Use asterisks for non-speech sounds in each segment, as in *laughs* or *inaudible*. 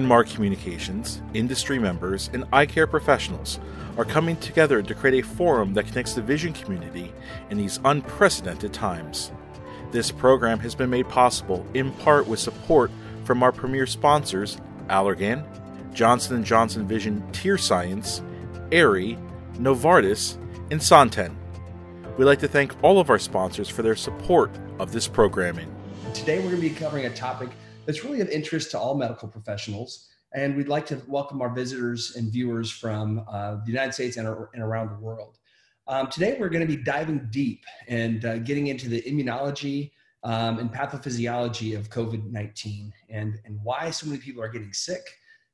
Bryn Mawr Communications, industry members, and eye care professionals are coming together to create a forum that connects the vision community in these unprecedented times. This program has been made possible in part with support from our premier sponsors, Allergan, Johnson & Johnson Vision Tear Science, Aerie, Novartis, and Santen. We'd like to thank all of our sponsors for their support of this programming. Today, we're going to be covering a topic that's really of interest to all medical professionals. And we'd like to welcome our visitors and viewers from uh, the United States and, and around the world. Um, today, we're going to be diving deep and uh, getting into the immunology um, and pathophysiology of COVID 19 and, and why so many people are getting sick,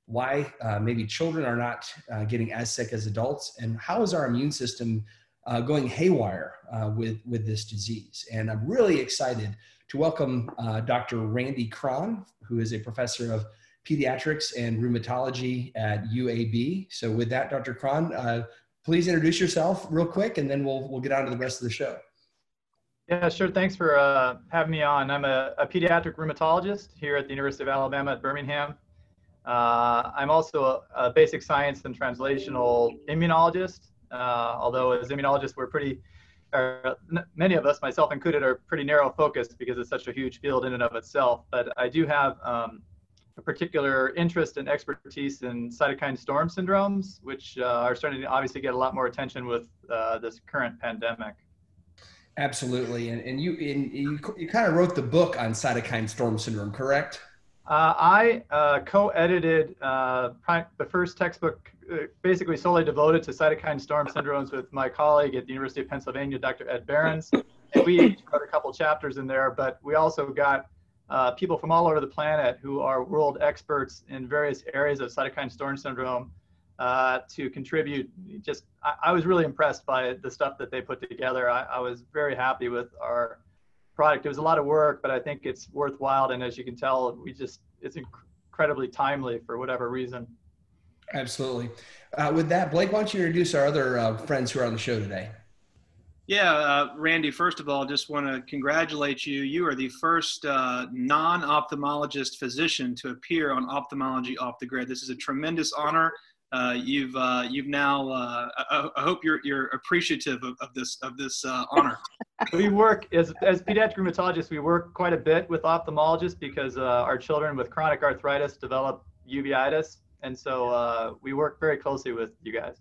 why uh, maybe children are not uh, getting as sick as adults, and how is our immune system uh, going haywire uh, with, with this disease. And I'm really excited to welcome uh, Dr. Randy Cron, who is a professor of pediatrics and rheumatology at UAB. So with that, Dr. Cron, uh, please introduce yourself real quick, and then we'll, we'll get on to the rest of the show. Yeah, sure. Thanks for uh, having me on. I'm a, a, pediatric rheumatologist here at the University of Alabama at Birmingham. Uh, I'm also a, a, basic science and translational immunologist, uh, although as immunologists, we're pretty, many of us, myself included, are pretty narrow focused because it's such a huge field in and of itself. But I do have um, a particular interest and expertise in cytokine storm syndromes, which uh, are starting to obviously get a lot more attention with uh, this current pandemic. Absolutely, and and you in, you you kind of wrote the book on cytokine storm syndrome, correct? Uh, I uh, co-edited uh, the first textbook, uh, basically solely devoted to cytokine storm syndromes with my colleague at the University of Pennsylvania, Dr. Ed Behrens. And we wrote a couple chapters in there, but we also got uh, people from all over the planet who are world experts in various areas of cytokine storm syndrome uh, to contribute. Just, I, I, was really impressed by the stuff that they put together. I, I was very happy with our product. It was a lot of work, but I think it's worthwhile. And as you can tell, we just it's incredibly timely for whatever reason. Absolutely. Uh, with that, Blake, why don't you introduce our other uh, friends who are on the show today? Yeah, uh, Randy, first of all, just want to congratulate you. You are the first uh, non ophthalmologist physician to appear on Ophthalmology Off the Grid. This is a tremendous honor uh, you've uh, you've now. Uh, I, I, hope you're you're appreciative of, of this of this uh, honor. *laughs* we work as as pediatric rheumatologists. We work quite a bit with ophthalmologists because uh, our children with chronic arthritis develop uveitis, and so uh, we work very closely with you guys.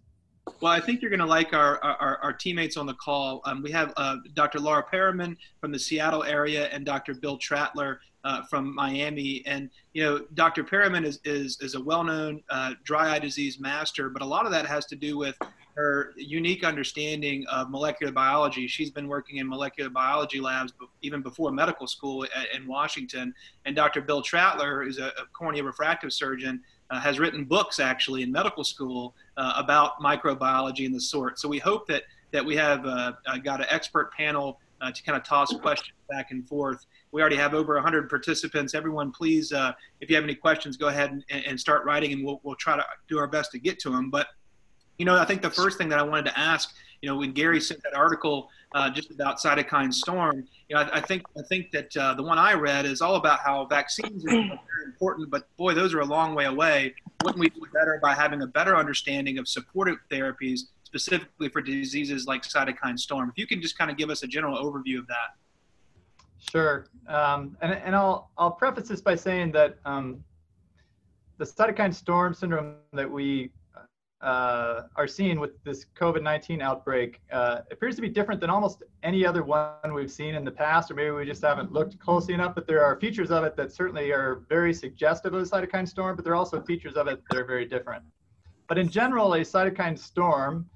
Well, I think you're going to like our, our, our, teammates on the call. Um, we have uh, Dr. Laura Periman from the Seattle area and Dr. Bill Trattler uh, from Miami. And, you know, Dr. Periman is, is, is a well-known uh, dry eye disease master, but a lot of that has to do with her unique understanding of molecular biology. She's been working in molecular biology labs even before medical school at, in Washington. And Dr. Bill Trattler, is a, a cornea refractive surgeon, uh, has written books actually in medical school uh, about microbiology and the sort. So we hope that that we have uh, uh got an expert panel uh, to kind of toss questions back and forth. We already have over 100 participants. Everyone, please, uh, if you have any questions, go ahead and, and start writing, and we'll we'll try to do our best to get to them. But you know, I think the first thing that I wanted to ask, you know, when Gary sent that article just about cytokine storm, you know, I, I think I think that uh, the one I read is all about how vaccines are *clears throat* very important, but boy, those are a long way away. Wouldn't we do better by having a better understanding of supportive therapies, specifically for diseases like cytokine storm? If you can just kind of give us a general overview of that. Sure, um, and and I'll I'll preface this by saying that um, the cytokine storm syndrome that we uh, are seeing with this COVID-19 outbreak uh, appears to be different than almost any other one we've seen in the past, or maybe we just haven't looked closely enough. But there are features of it that certainly are very suggestive of a cytokine storm, but there are also features of it that are very different. But in general, a cytokine storm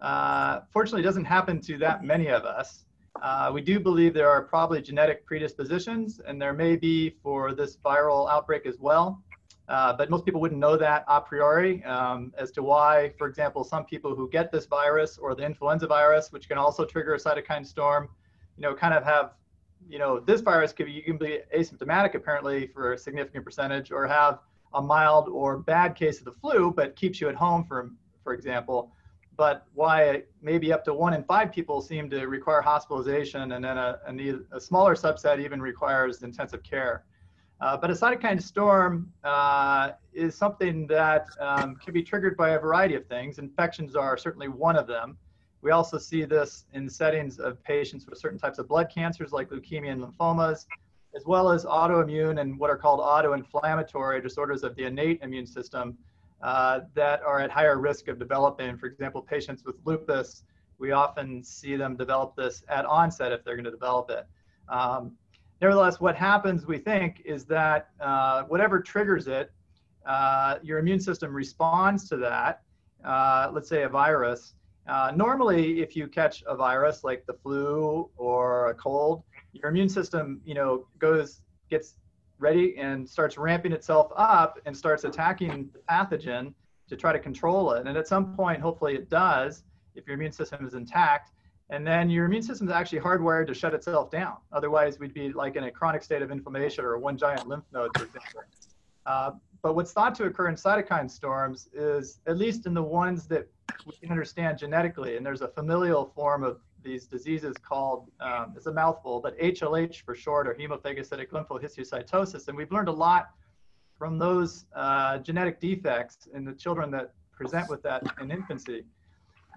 uh, fortunately doesn't happen to that many of us. Uh, we do believe there are probably genetic predispositions, and there may be for this viral outbreak as well. Uh, but most people wouldn't know that a priori um, as to why, for example, some people who get this virus or the influenza virus, which can also trigger a cytokine storm, you know, kind of have, you know, this virus could be, you can be asymptomatic apparently for a significant percentage or have a mild or bad case of the flu, but keeps you at home for, for example. But why maybe up to one in five people seem to require hospitalization and then a, a, a smaller subset even requires intensive care. Uh, but a cytokine storm uh, is something that um, can be triggered by a variety of things. Infections are certainly one of them. We also see this in settings of patients with certain types of blood cancers like leukemia and lymphomas, as well as autoimmune and what are called autoinflammatory disorders of the innate immune system uh, that are at higher risk of developing. For example, patients with lupus, we often see them develop this at onset if they're going to develop it. Um, nevertheless, what happens, we think, is that uh, whatever triggers it, uh, your immune system responds to that. Uh, let's say a virus. Uh, normally, if you catch a virus like the flu or a cold, your immune system, you know, goes gets ready and starts ramping itself up and starts attacking the pathogen to try to control it. And at some point, hopefully, it does if your immune system is intact. And then your immune system is actually hardwired to shut itself down. Otherwise, we'd be like in a chronic state of inflammation or one giant lymph node, for example. Uh, but what's thought to occur in cytokine storms is, at least in the ones that we can understand genetically, and there's a familial form of these diseases called, um, it's a mouthful, but HLH for short, or hemophagocytic lymphohistiocytosis. And we've learned a lot from those uh, genetic defects in the children that present with that in infancy.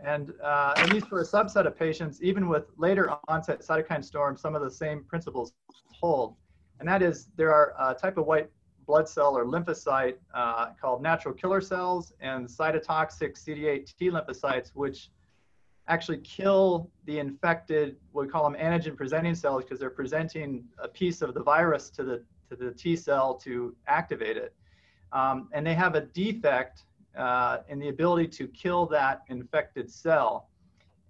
And uh, at least for a subset of patients, even with later onset cytokine storm, some of the same principles hold. And that is there are a type of white blood cell or lymphocyte uh, called natural killer cells and cytotoxic CD8 T lymphocytes, which actually kill the infected, we call them antigen presenting cells because they're presenting a piece of the virus to the, to the T cell to activate it. Um, and they have a defect uh, in the ability to kill that infected cell.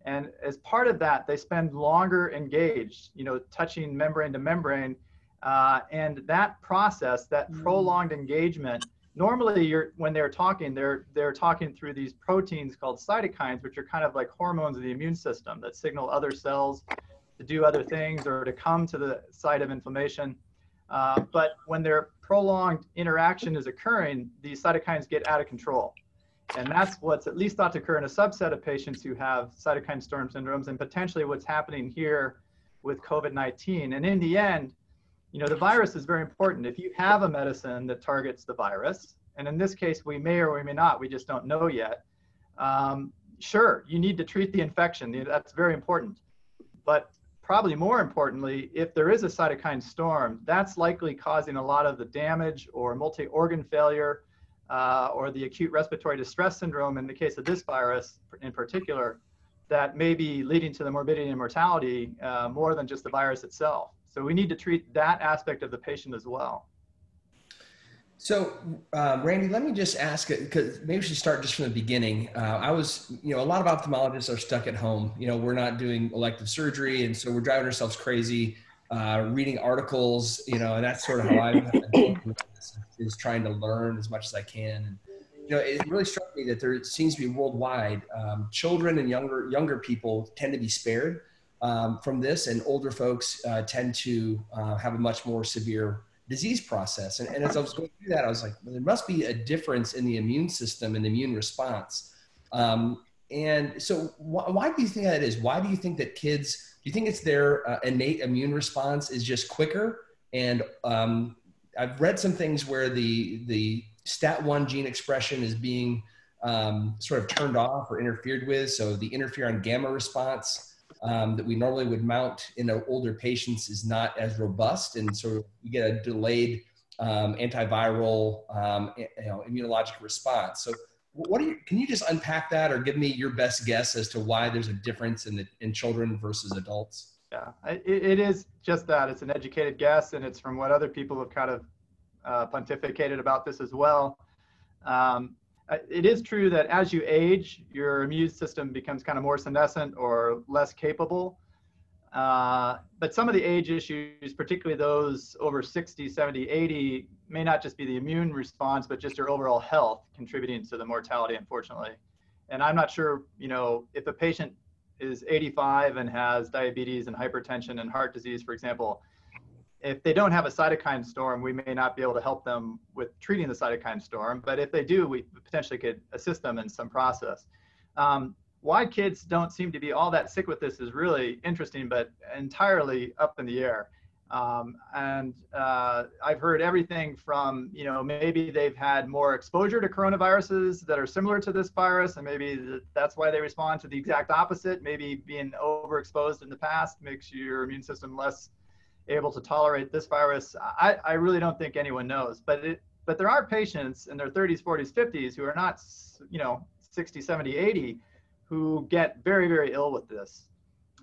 And as part of that, they spend longer engaged, you know, touching membrane to membrane. Uh, and that process, that mm. prolonged engagement, normally you're, when they're talking, they're, they're talking through these proteins called cytokines, which are kind of like hormones of the immune system that signal other cells to do other things or to come to the site of inflammation. Uh, but when their prolonged interaction is occurring, these cytokines get out of control. And that's what's at least thought to occur in a subset of patients who have cytokine storm syndromes and potentially what's happening here with COVID-19. And in the end, you know, the virus is very important. If you have a medicine that targets the virus, and in this case, we may or we may not, we just don't know yet. Um, sure, you need to treat the infection. That's very important. But probably more importantly, if there is a cytokine storm, that's likely causing a lot of the damage or multi-organ failure uh, or the acute respiratory distress syndrome in the case of this virus in particular, that may be leading to the morbidity and mortality uh, more than just the virus itself. So we need to treat that aspect of the patient as well. So, uh, Randy, let me just ask because maybe we should start just from the beginning. Uh, I was, you know, a lot of ophthalmologists are stuck at home. You know, we're not doing elective surgery, and so we're driving ourselves crazy, uh, reading articles. You know, and that's sort of how I'm is trying to learn as much as I can. And, you know, it really struck me that there seems to be worldwide um, children and younger younger people tend to be spared um, from this, and older folks uh, tend to uh, have a much more severe disease process. And, and, as I was going through that, I was like, well, there must be a difference in the immune system and the immune response. Um, and so, wh- why do you think that is? Why do you think that kids? Do you think it's their uh, innate immune response is just quicker? And um, I've read some things where the the STAT1 gene expression is being um, sort of turned off or interfered with. So the interferon gamma response um, that we normally would mount in older patients is not as robust, and so you get a delayed um, antiviral um, you know, immunologic response. So, what you? Can you just unpack that, or give me your best guess as to why there's a difference in the in children versus adults? Yeah, it, it is just that. It's an educated guess, and it's from what other people have kind of uh, pontificated about this as well. Um, it is true that as you age, your immune system becomes kind of more senescent or less capable. Uh, but some of the age issues, particularly those over 60, 70, 80, may not just be the immune response, but just your overall health contributing to the mortality, unfortunately. And I'm not sure, you know, if a patient is 85 and has diabetes and hypertension and heart disease, for example, if they don't have a cytokine storm, we may not be able to help them with treating the cytokine storm. But if they do, we potentially could assist them in some process. Um, why kids don't seem to be all that sick with this is really interesting, but entirely up in the air. Um, and uh, I've heard everything from, you know, maybe they've had more exposure to coronaviruses that are similar to this virus, and maybe that's why they respond to the exact opposite. Maybe being overexposed in the past makes your immune system less able to tolerate this virus. I, I really don't think anyone knows, but it, but there are patients in their 30s, 40s, 50s who are not, you know, 60, 70, 80 who get very, very ill with this.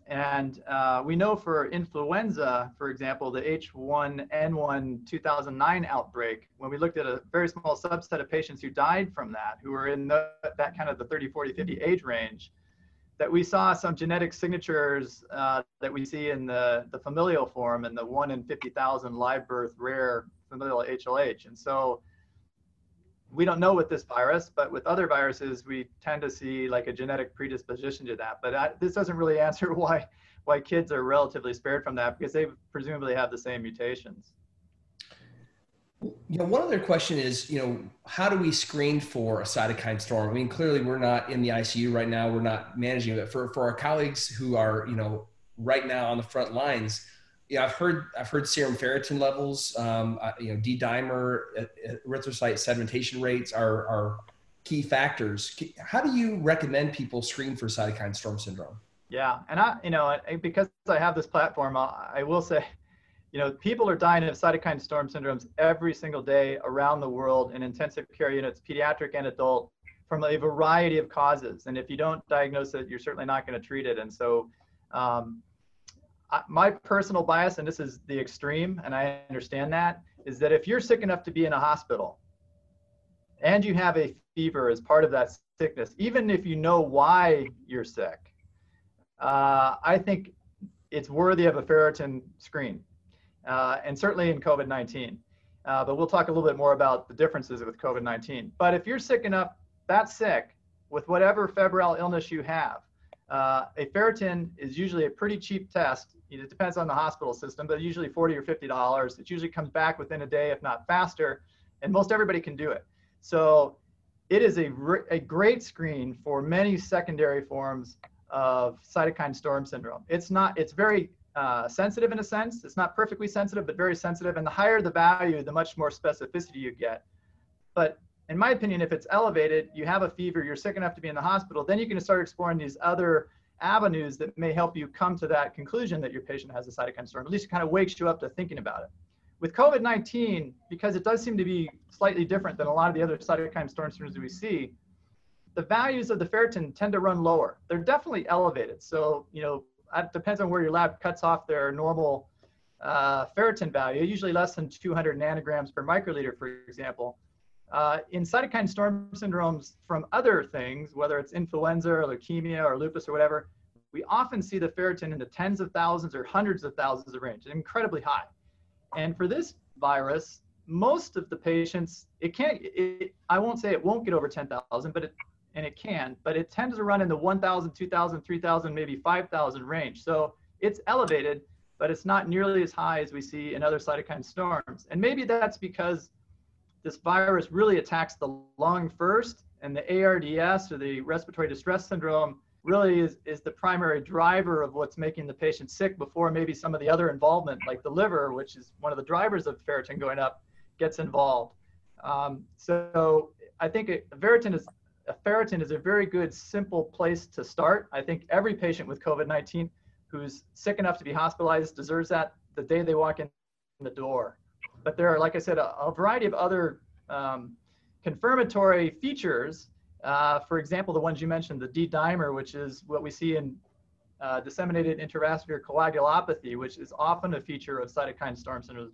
And uh, we know for influenza, for example, the H1N1 2009 outbreak, when we looked at a very small subset of patients who died from that, who were in the, that kind of the 30, 40, 50 age range, that we saw some genetic signatures uh, that we see in the, the familial form and the 1 in 50,000 live birth rare familial HLH. And so we don't know with this virus, but with other viruses, we tend to see like a genetic predisposition to that. But I, this doesn't really *laughs* answer why why kids are relatively spared from that because they presumably have the same mutations. You know, one other question is, you know, how do we screen for a cytokine storm? I mean, clearly we're not in the ICU right now. We're not managing it. For for our colleagues who are, you know, right now on the front lines, yeah, I've heard I've heard serum ferritin levels, um, uh, you know, D dimer, uh, erythrocyte sedimentation rates are are key factors. How do you recommend people screen for cytokine storm syndrome? Yeah, and I, you know, because I have this platform, I will say, you know, people are dying of cytokine storm syndromes every single day around the world in intensive care units, pediatric and adult, from a variety of causes. And if you don't diagnose it, you're certainly not going to treat it. And so, um, my personal bias, and this is the extreme, and I understand that, is that if you're sick enough to be in a hospital and you have a fever as part of that sickness, even if you know why you're sick, uh, I think it's worthy of a ferritin screen, uh, and certainly in COVID 19. Uh, but we'll talk a little bit more about the differences with COVID 19. But if you're sick enough, that sick, with whatever febrile illness you have, uh, a ferritin is usually a pretty cheap test it depends on the hospital system, but usually 40 or $50. It usually comes back within a day, if not faster, and most everybody can do it. So it is a, a great screen for many secondary forms of cytokine storm syndrome. It's not, it's very uh, sensitive in a sense. It's not perfectly sensitive, but very sensitive. And the higher the value, the much more specificity you get. But in my opinion, if it's elevated, you have a fever, you're sick enough to be in the hospital, then you can start exploring these other avenues that may help you come to that conclusion that your patient has a cytokine storm. At least it kind of wakes you up to thinking about it. With COVID 19, because it does seem to be slightly different than a lot of the other cytokine storm that we see, the values of the ferritin tend to run lower. They're definitely elevated. So, you know, it depends on where your lab cuts off their normal uh, ferritin value, usually less than 200 nanograms per microliter, for example. Uh, in cytokine storm syndromes from other things, whether it's influenza or leukemia or lupus or whatever, we often see the ferritin in the tens of thousands or hundreds of thousands of range, incredibly high. And for this virus, most of the patients, it can't, it, I won't say it won't get over 10,000, but it, and it can, but it tends to run in the 1,000, 2,000, 3,000, maybe 5,000 range. So it's elevated, but it's not nearly as high as we see in other cytokine storms. And maybe that's because this virus really attacks the lung first, and the ARDS or the respiratory distress syndrome really is, is the primary driver of what's making the patient sick before maybe some of the other involvement, like the liver, which is one of the drivers of ferritin going up, gets involved. Um, so I think a ferritin is ferritin is a very good, simple place to start. I think every patient with COVID-19 who's sick enough to be hospitalized deserves that the day they walk in the door. But there are, like I said, a, a variety of other um, confirmatory features. Uh, for example, the ones you mentioned, the D-dimer, which is what we see in uh, disseminated intravascular coagulopathy, which is often a feature of cytokine storm syndrome.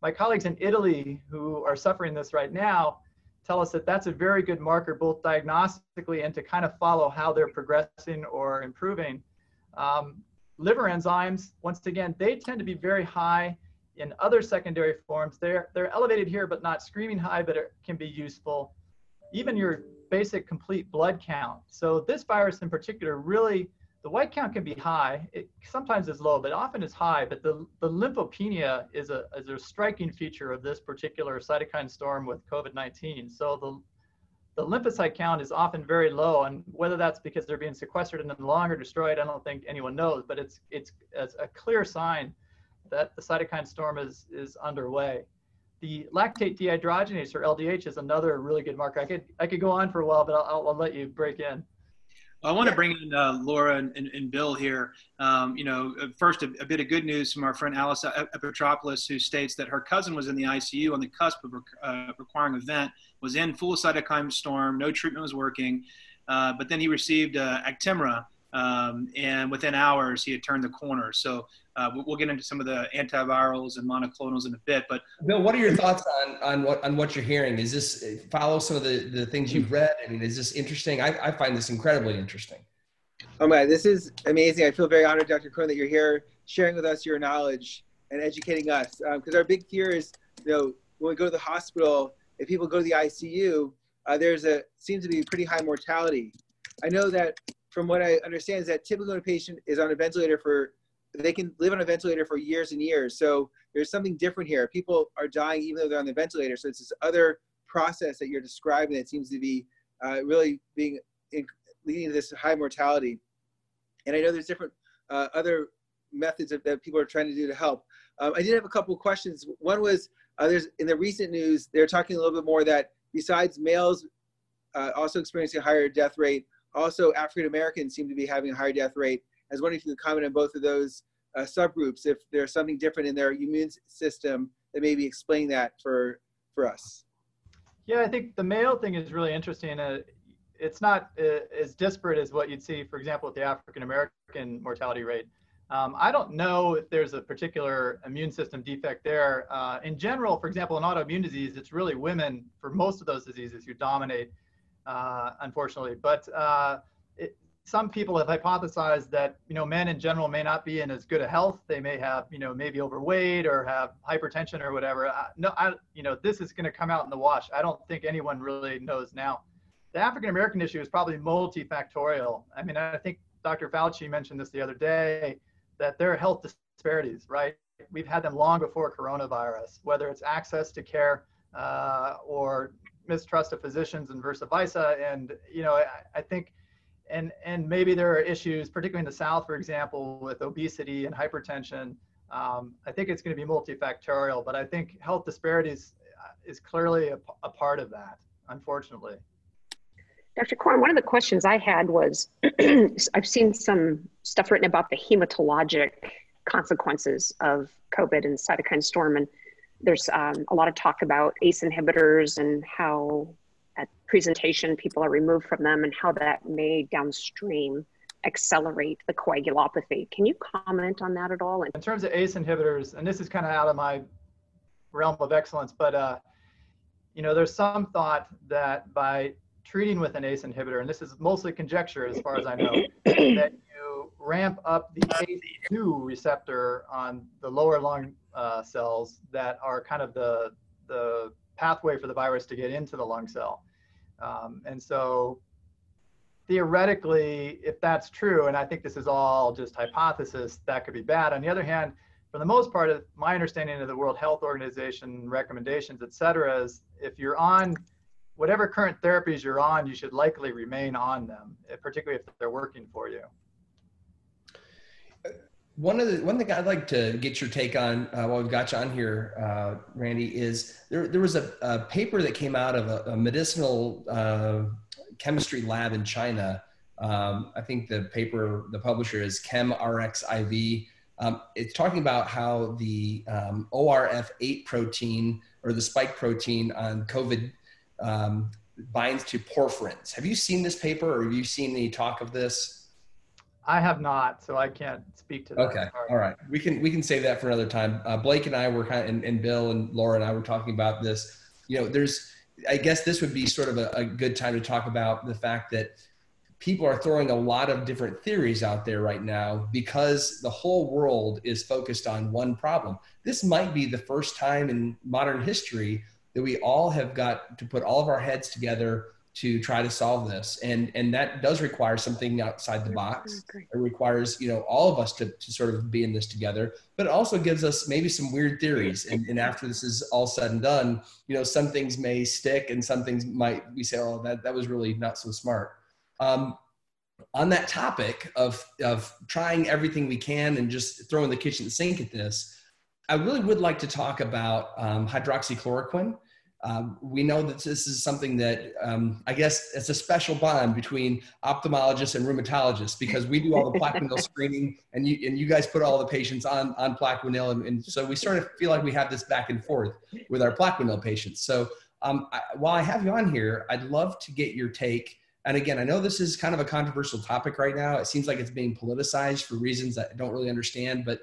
My colleagues in Italy who are suffering this right now tell us that that's a very good marker both diagnostically and to kind of follow how they're progressing or improving. Um, liver enzymes, once again, they tend to be very high in other secondary forms, they're, they're elevated here, but not screaming high, but it can be useful. Even your basic complete blood count. So this virus in particular, really, the white count can be high. It sometimes is low, but often is high. But the, the lymphopenia is a, is a striking feature of this particular cytokine storm with COVID-19. So the, the lymphocyte count is often very low, and whether that's because they're being sequestered and the lung or destroyed, I don't think anyone knows. But it's it's, it's a clear sign that the cytokine storm is is underway. The lactate dehydrogenase or LDH is another really good marker. I could I could go on for a while, but I'll, I'll let you break in. I want to bring in uh, Laura and, and, and, Bill here. Um, you know, uh, first, a, a, bit of good news from our friend Alice Epitropoulos, who states that her cousin was in the ICU on the cusp of uh, requiring a vent, was in full cytokine storm, no treatment was working, uh, but then he received uh, Actemra, um, and within hours he had turned the corner. So uh, we'll get into some of the antivirals and monoclonals in a bit. But Bill, what are your thoughts on on what on what you're hearing? Is this follow some of the the things you've read? I mean, is this interesting? I, I find this incredibly interesting. Oh my, this is amazing. I feel very honored, Dr. Cohen, that you're here sharing with us your knowledge and educating us. Because um, our big fear is, you know, when we go to the hospital, if people go to the ICU, uh, there's a seems to be pretty high mortality. I know that from what I understand is that typically when a patient is on a ventilator for they can live on a ventilator for years and years. So there's something different here. People are dying even though they're on the ventilator. So it's this other process that you're describing that seems to be uh, really being in, leading to this high mortality. And I know there's different uh, other methods of, that people are trying to do to help. Um, I did have a couple of questions. One was uh, there's in the recent news they're talking a little bit more that besides males uh, also experiencing a higher death rate, also African Americans seem to be having a higher death rate. I was wondering if you could comment on both of those uh, subgroups, if there's something different in their immune system that maybe explain that for for us. Yeah, I think the male thing is really interesting. Uh, it's not uh, as disparate as what you'd see, for example, with the African American mortality rate. Um, I don't know if there's a particular immune system defect there. Uh, in general, for example, in autoimmune disease, it's really women for most of those diseases who dominate, uh, unfortunately. But uh, some people have hypothesized that you know men in general may not be in as good a health. They may have you know maybe overweight or have hypertension or whatever. I, no, I you know this is going to come out in the wash. I don't think anyone really knows now. The African American issue is probably multifactorial. I mean, I think Dr. Fauci mentioned this the other day that there are health disparities, right? We've had them long before coronavirus, whether it's access to care uh, or mistrust of physicians and vice versa. And you know, I, I think and and maybe there are issues, particularly in the South, for example, with obesity and hypertension. Um, I think it's going to be multifactorial, but I think health disparities uh, is clearly a, a part of that, unfortunately. Dr. Cron, one of the questions I had was *clears throat* I've seen some stuff written about the hematologic consequences of COVID and cytokine storm, and there's um, a lot of talk about ACE inhibitors and how at presentation people are removed from them and how that may downstream accelerate the coagulopathy. Can you comment on that at all? In terms of ACE inhibitors, and this is kind of out of my realm of excellence, but uh, you know, there's some thought that by treating with an ACE inhibitor, and this is mostly conjecture as far as I know, *coughs* that you ramp up the ACE2 receptor on the lower lung uh, cells that are kind of the the pathway for the virus to get into the lung cell. Um, and so theoretically, if that's true, and I think this is all just hypothesis, that could be bad. On the other hand, for the most part, my understanding of the World Health Organization recommendations, et cetera, is if you're on whatever current therapies you're on, you should likely remain on them, particularly if they're working for you one of the one thing I'd like to get your take on uh, while we've got you on here, uh, Randy, is there there was a, a paper that came out of a, a medicinal uh, chemistry lab in China. Um, I think the paper, the publisher is ChemRxiv. Um, it's talking about how the um, ORF8 protein or the spike protein on COVID um, binds to porphyrins. Have you seen this paper or have you seen any talk of this? I have not, so I can't speak to that. Okay, all right. We can we can save that for another time. Uh, Blake and I were kind of, and, and, Bill and Laura and I were talking about this. You know, there's, I guess this would be sort of a, a good time to talk about the fact that people are throwing a lot of different theories out there right now because the whole world is focused on one problem. This might be the first time in modern history that we all have got to put all of our heads together to try to solve this. And and that does require something outside the box. it requires you know all of us to, to sort of be in this together but it also gives us maybe some weird theories. And, and after this is all said and done you know some things may stick and some things might we say oh that, that was really not so smart. Um, on that topic of of trying everything we can and just throwing the kitchen sink at this I really would like to talk about um, hydroxychloroquine. Um, we know that this is something that um, I guess it's a special bond between ophthalmologists and rheumatologists because we do all the Plaquenil *laughs* screening and you, and you guys put all the patients on, on Plaquenil. And, and, so we sort of feel like we have this back and forth with our Plaquenil patients. So um, I, while I have you on here, I'd love to get your take. And again, I know this is kind of a controversial topic right now. It seems like it's being politicized for reasons that I don't really understand, but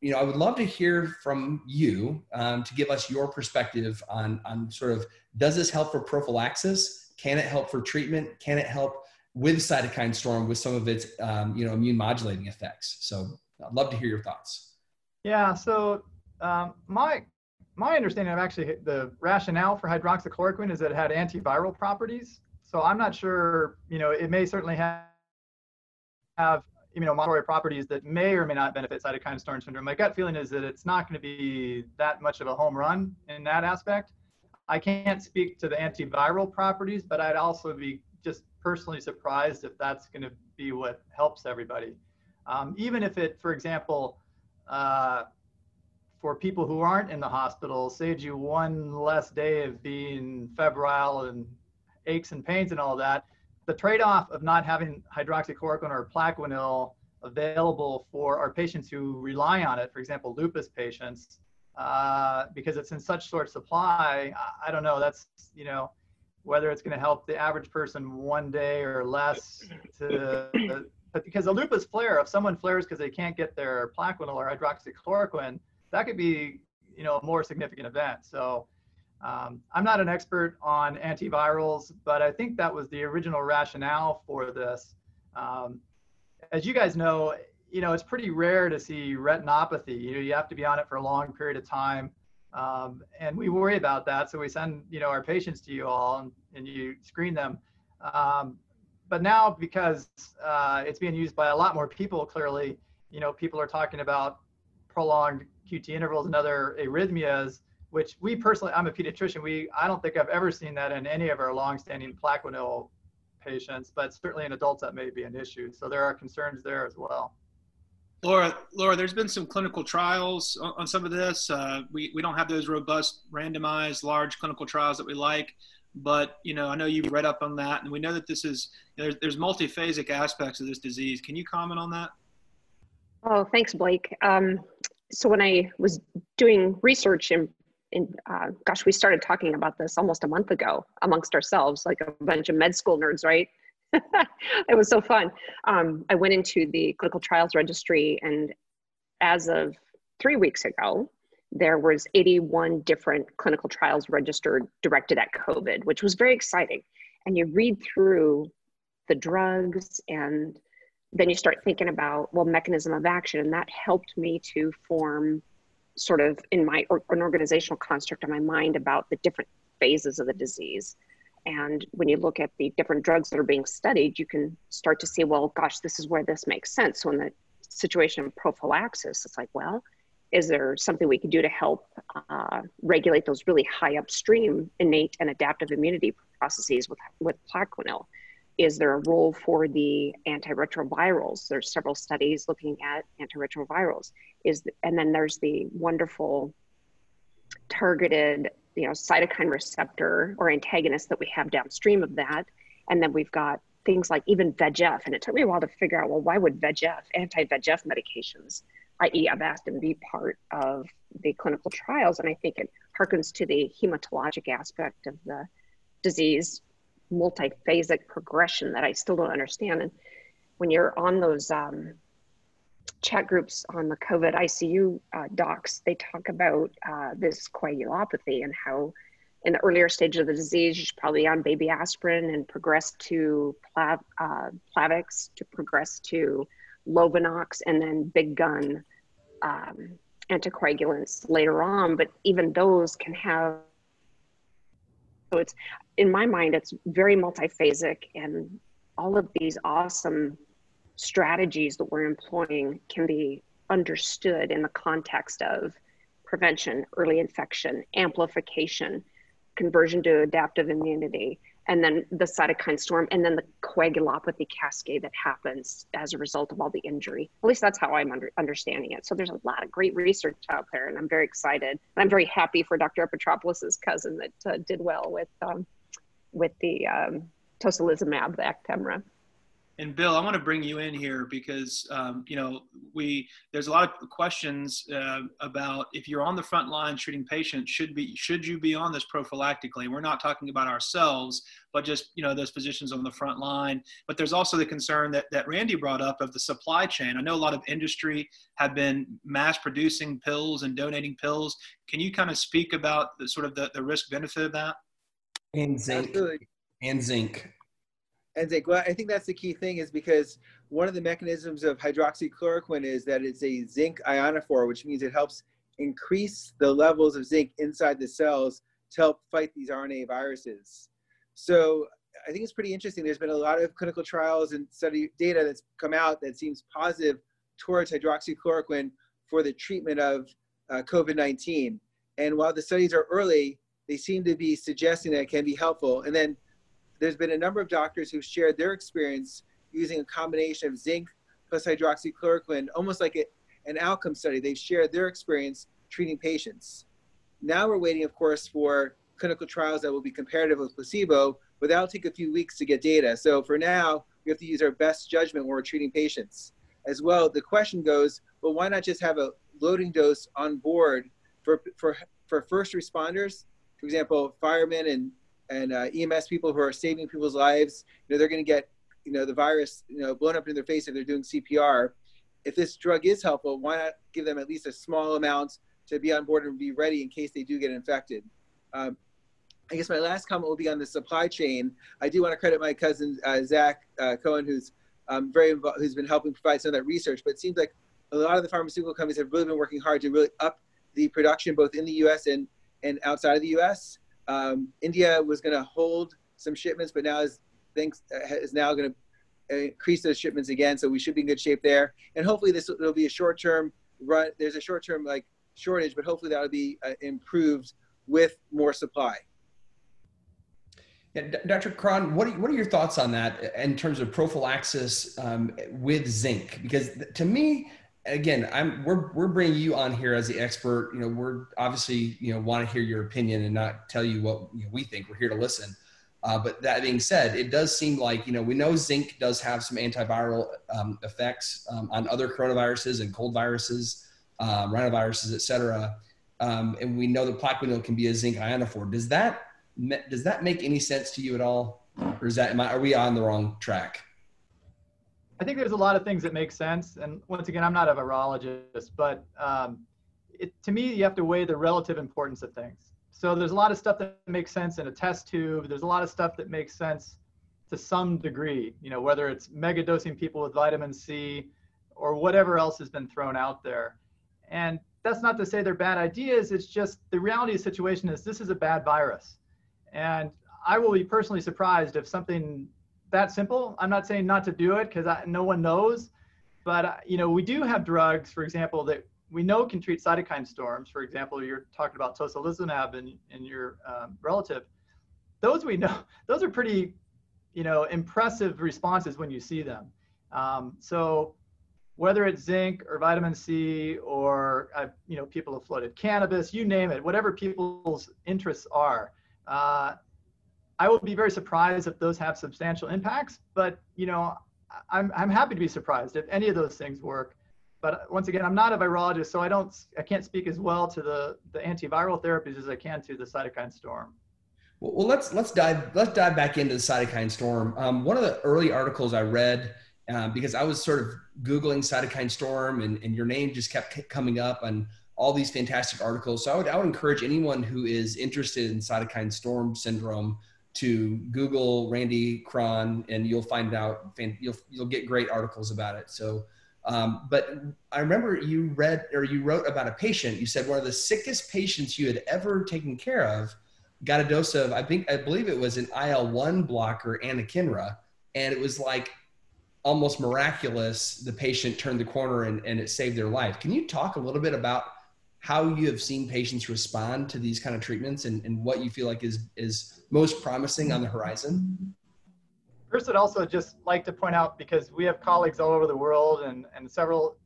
you know, I would love to hear from you um, to give us your perspective on, on sort of does this help for prophylaxis? Can it help for treatment? Can it help with cytokine storm with some of its um, you know immune modulating effects? So I'd love to hear your thoughts. Yeah. So um, my my understanding of actually the rationale for hydroxychloroquine is that it had antiviral properties. So I'm not sure. You know, it may certainly have have immunomodulatory properties that may or may not benefit cytokine storm syndrome. My gut feeling is that it's not going to be that much of a home run in that aspect. I can't speak to the antiviral properties, but I'd also be just personally surprised if that's going to be what helps everybody. Um, even if it, for example, uh, for people who aren't in the hospital, saves you one less day of being febrile and aches and pains and all that, the trade-off of not having hydroxychloroquine or plaquenil available for our patients who rely on it, for example, lupus patients, uh, because it's in such short supply, I, I don't know, that's, you know, whether it's going to help the average person one day or less to, but because a lupus flare, if someone flares because they can't get their plaquenil or hydroxychloroquine, that could be, you know, a more significant event. So um, I'm not an expert on antivirals, but I think that was the original rationale for this. Um, as you guys know, you know, it's pretty rare to see retinopathy. You know, you have to be on it for a long period of time. Um, and we worry about that. So we send, you know, our patients to you all and, and you screen them. Um, but now because uh, it's being used by a lot more people, clearly, you know, people are talking about prolonged QT intervals and other arrhythmias which we personally, I'm a pediatrician. We, I don't think I've ever seen that in any of our longstanding Plaquenil patients, but certainly in adults that may be an issue. So there are concerns there as well. Laura, Laura, there's been some clinical trials on, on some of this. Uh, we, we don't have those robust, randomized, large clinical trials that we like, but you know, I know you've read up on that, and we know that this is you know, there's, there's multiphasic aspects of this disease. Can you comment on that? Oh, thanks, Blake. Um, so when I was doing research in in, uh, gosh, we started talking about this almost a month ago amongst ourselves, like a bunch of med school nerds, right? *laughs* it was so fun. Um, I went into the clinical trials registry, and as of three weeks ago, there was 81 different clinical trials registered directed at COVID, which was very exciting. And you read through the drugs and then you start thinking about well mechanism of action and that helped me to form sort of in my or, an organizational construct in my mind about the different phases of the disease. And when you look at the different drugs that are being studied, you can start to see, well, gosh, this is where this makes sense. So in the situation of prophylaxis, it's like, well, is there something we can do to help uh, regulate those really high upstream innate and adaptive immunity processes with, with Plaquenil? Is there a role for the antiretrovirals? There's several studies looking at antiretrovirals. Is and then there's the wonderful targeted, you know, cytokine receptor or antagonist that we have downstream of that, and then we've got things like even VEGF. And it took me a while to figure out, well, why would VEGF, anti-VEGF medications, i.e., Avastin, be part of the clinical trials? And I think it harkens to the hematologic aspect of the disease multiphasic progression that I still don't understand. And when you're on those um, chat groups on the COVID ICU uh, docs, they talk about uh, this coagulopathy and how in the earlier stage of the disease, you should probably on baby aspirin and progress to Plav, uh, Plavix, to progress to Lovenox, and then big gun um, anticoagulants later on. But even those can have so it's in my mind, it's very multiphasic, and all of these awesome strategies that we're employing can be understood in the context of prevention, early infection, amplification, conversion to adaptive immunity, and then the cytokine storm, and then the coagulopathy cascade that happens as a result of all the injury. At least that's how I'm under, understanding it. So there's a lot of great research out there, and I'm very excited. And I'm very happy for Dr. Epitropoulos' cousin that uh, did well with um, with the um, tocilizumab, the Actemra. And Bill, I want to bring you in here because um, you know we there's a lot of questions uh, about if you're on the front line treating patients, should be should you be on this prophylactically? We're not talking about ourselves, but just you know those physicians on the front line. But there's also the concern that that Randy brought up of the supply chain. I know a lot of industry have been mass producing pills and donating pills. Can you kind of speak about the sort of the, the risk benefit of that? And zinc. And zinc and zinc. Well, I think that's the key thing is because one of the mechanisms of hydroxychloroquine is that it's a zinc ionophore, which means it helps increase the levels of zinc inside the cells to help fight these RNA viruses. So I think it's pretty interesting. There's been a lot of clinical trials and study data that's come out that seems positive towards hydroxychloroquine for the treatment of uh, COVID-19. And while the studies are early, they seem to be suggesting that it can be helpful. And then there's been a number of doctors who've shared their experience using a combination of zinc plus hydroxychloroquine, almost like a, an outcome study. They've shared their experience treating patients. Now we're waiting, of course, for clinical trials that will be comparative with placebo, but that'll take a few weeks to get data. So for now, we have to use our best judgment when we're treating patients. As well, the question goes, well, why not just have a loading dose on board for, for, for first responders? For example, firemen and and uh, EMS people who are saving people's lives, you know, they're going to get, you know, the virus, you know, blown up in their face if they're doing CPR. If this drug is helpful, why not give them at least a small amount to be on board and be ready in case they do get infected? Um, I guess my last comment will be on the supply chain. I do want to credit my cousin uh, Zach uh, Cohen, who's um, very involved, who's been helping provide some of that research. But it seems like a lot of the pharmaceutical companies have really been working hard to really up the production both in the U.S. and and outside of the U.S. Um, India was going to hold some shipments, but now is thinks uh, is now going to increase those shipments again. So we should be in good shape there. And hopefully this will be a short term run. There's a short term like shortage, but hopefully that will be uh, improved with more supply. Yeah, Dr. Cron, what are, what are your thoughts on that in terms of prophylaxis um, with zinc? Because to me, again, I'm we're we're bringing you on here as the expert. You know, we're obviously you know want to hear your opinion and not tell you what you know, we think. We're here to listen. Uh, but that being said, it does seem like you know we know zinc does have some antiviral um, effects um, on other coronaviruses and cold viruses, um, rhinoviruses, et cetera. Um, and we know that plaquenil can be a zinc ionophore. Does that does that make any sense to you at all, or is that I, are we on the wrong track? I think there's a lot of things that make sense. And once again, I'm not a virologist, but um, it, to me, you have to weigh the relative importance of things. So there's a lot of stuff that makes sense in a test tube. There's a lot of stuff that makes sense to some degree, you know, whether it's mega dosing people with vitamin C or whatever else has been thrown out there. And that's not to say they're bad ideas. It's just the reality of the situation is this is a bad virus. And I will be personally surprised if something that simple. I'm not saying not to do it because no one knows, but uh, you know we do have drugs, for example, that we know can treat cytokine storms. For example, you're talking about tocilizumab in, in your um, relative. Those we know, *laughs* those are pretty, you know, impressive responses when you see them. Um, so whether it's zinc or vitamin C or uh, you know people have floated cannabis, you name it, whatever people's interests are. Uh, I will be very surprised if those have substantial impacts, but you know, I'm, I'm happy to be surprised if any of those things work. But once again, I'm not a virologist, so I don't, I can't speak as well to the, the antiviral therapies as I can to the cytokine storm. Well, let's let's dive let's dive back into the cytokine storm. Um, one of the early articles I read um, because I was sort of googling cytokine storm, and, and your name just kept coming up on all these fantastic articles. So I would I would encourage anyone who is interested in cytokine storm syndrome to Google Randy Cron, and you'll find out you'll you'll get great articles about it. So, um, but I remember you read or you wrote about a patient. You said one of the sickest patients you had ever taken care of got a dose of I think I believe it was an IL one blocker anakinra, and it was like almost miraculous. The patient turned the corner and, and it saved their life. Can you talk a little bit about how you have seen patients respond to these kind of treatments and, and what you feel like is, is most promising on the horizon? First, I'd also just like to point out because we have colleagues all over the world and, and several,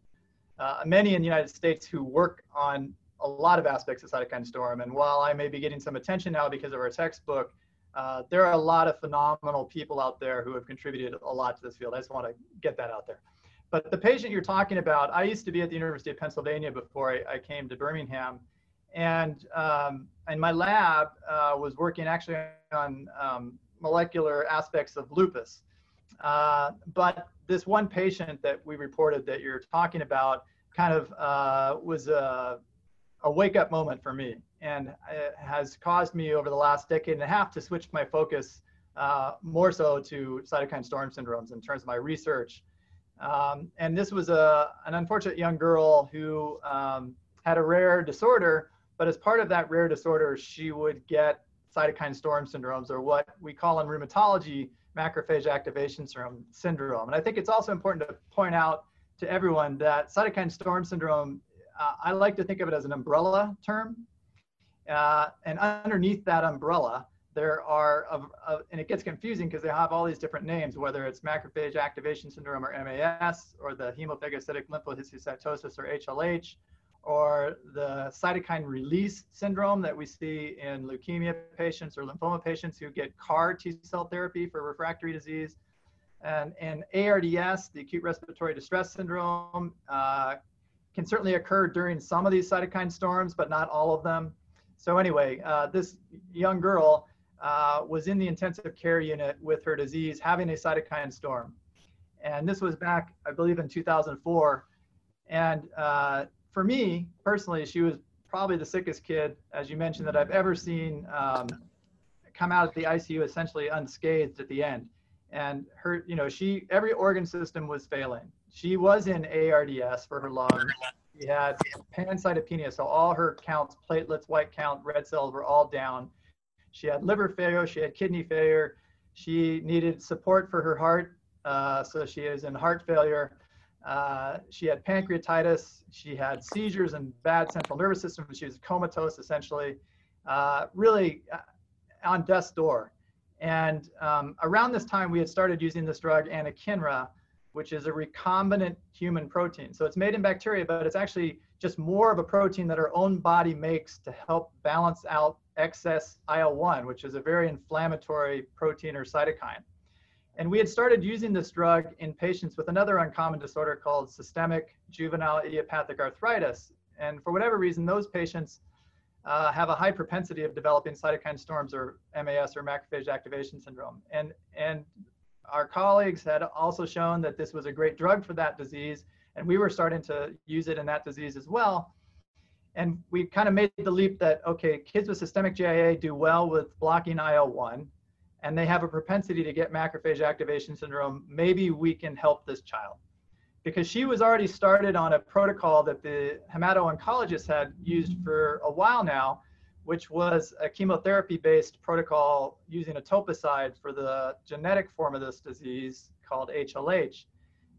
uh, many in the United States who work on a lot of aspects of cytokine storm. And while I may be getting some attention now because of our textbook, uh, there are a lot of phenomenal people out there who have contributed a lot to this field. I just want to get that out there. But the patient you're talking about, I used to be at the University of Pennsylvania before I, I came to Birmingham. And, um, and my lab uh, was working actually on um, molecular aspects of lupus. Uh, but this one patient that we reported that you're talking about kind of uh, was a, a wake up moment for me and has caused me over the last decade and a half to switch my focus uh, more so to cytokine storm syndromes in terms of my research. Um, and this was a, an unfortunate young girl who um, had a rare disorder, but as part of that rare disorder, she would get cytokine storm syndromes or what we call in rheumatology macrophage activation syndrome. And I think it's also important to point out to everyone that cytokine storm syndrome, uh, I like to think of it as an umbrella term. Uh, and underneath that umbrella, there are, and it gets confusing because they have all these different names, whether it's macrophage activation syndrome or MAS, or the hemophagocytic lymphohistiocytosis or HLH, or the cytokine release syndrome that we see in leukemia patients or lymphoma patients who get CAR T cell therapy for refractory disease. And, and ARDS, the acute respiratory distress syndrome, uh, can certainly occur during some of these cytokine storms, but not all of them. So anyway, uh, this young girl uh, was in the intensive care unit with her disease, having a cytokine storm. And this was back, I believe, in 2004. And uh, for me personally, she was probably the sickest kid, as you mentioned, that I've ever seen um, come out of the ICU essentially unscathed at the end. And her, you know, she, every organ system was failing. She was in ARDS for her lungs. She had pancytopenia, so all her counts, platelets, white count, red cells were all down. She had liver failure, she had kidney failure, she needed support for her heart, uh, so she is in heart failure. Uh, she had pancreatitis, she had seizures and bad central nervous system. She was comatose essentially, uh, really uh, on death's door. And um, around this time, we had started using this drug, anakinra, which is a recombinant human protein. So it's made in bacteria, but it's actually just more of a protein that our own body makes to help balance out excess IL-1, which is a very inflammatory protein or cytokine. And we had started using this drug in patients with another uncommon disorder called systemic juvenile idiopathic arthritis. And for whatever reason, those patients uh, have a high propensity of developing cytokine storms or MAS or macrophage activation syndrome. And, and our colleagues had also shown that this was a great drug for that disease. And we were starting to use it in that disease as well and we kind of made the leap that okay kids with systemic JIA do well with blocking IL-1 and they have a propensity to get macrophage activation syndrome. Maybe we can help this child. Because she was already started on a protocol that the hemato-oncologist had used for a while now which was a chemotherapy based protocol using a etoposide for the genetic form of this disease called HLH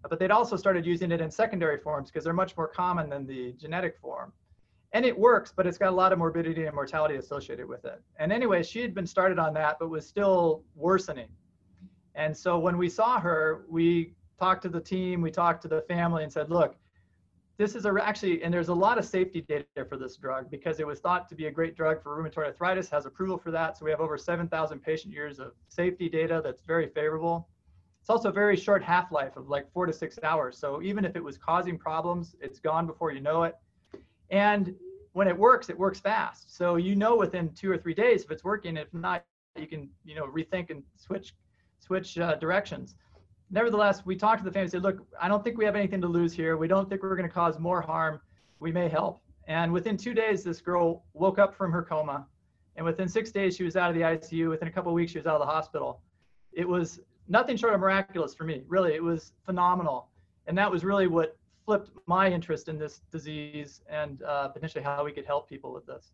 but they'd also started using it in secondary forms because they're much more common than the genetic form and it works, but it's got a lot of morbidity and mortality associated with it. And anyway, she had been started on that, but was still worsening. And so when we saw her, we talked to the team, we talked to the family and said, look, this is a, actually, and there's a lot of safety data for this drug because it was thought to be a great drug for rheumatoid arthritis, has approval for that. So we have over 7,000 patient years of safety data that's very favorable. It's also a very short half-life of like four to six hours. So even if it was causing problems, it's gone before you know it. And when it works, it works fast. So you know within two or three days if it's working. If not, you can you know rethink and switch switch uh, directions. Nevertheless, we talked to the family. And said, look, I don't think we have anything to lose here. We don't think we're going to cause more harm. We may help. And within two days, this girl woke up from her coma, and within six days, she was out of the ICU. Within a couple of weeks, she was out of the hospital. It was nothing short of miraculous for me. Really, it was phenomenal, and that was really what flipped my interest in this disease and uh, potentially how we could help people with this.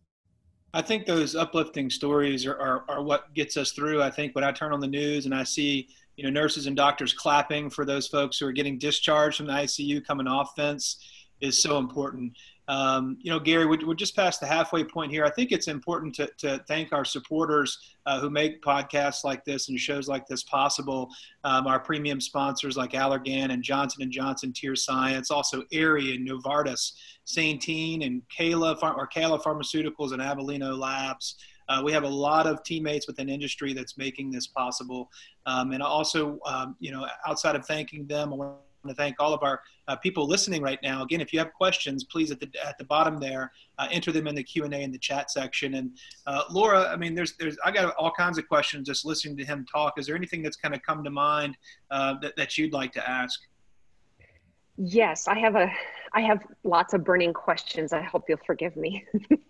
I think those uplifting stories are, are, are, what gets us through. I think when I turn on the news and I see, you know, nurses and doctors clapping for those folks who are getting discharged from the ICU coming off fence, is so important. Um, you know, Gary, we're, we're, just past the halfway point here. I think it's important to, to thank our supporters uh, who make podcasts like this and shows like this possible. Um, our premium sponsors like Allergan and Johnson and Johnson Tear Science, also Aerie and Novartis, Santen and Kala or Kala Pharmaceuticals and Avellino Labs. Uh, we have a lot of teammates within industry that's making this possible. Um, and also, um, you know, outside of thanking them, I want to thank all of our uh, people listening right now. Again, if you have questions, please at the at the bottom there, uh, enter them in the Q and A in the chat section. And uh, Laura, I mean, there's there's I got all kinds of questions just listening to him talk. Is there anything that's kind of come to mind uh, that that you'd like to ask? Yes, I have a I have lots of burning questions. I hope you'll forgive me.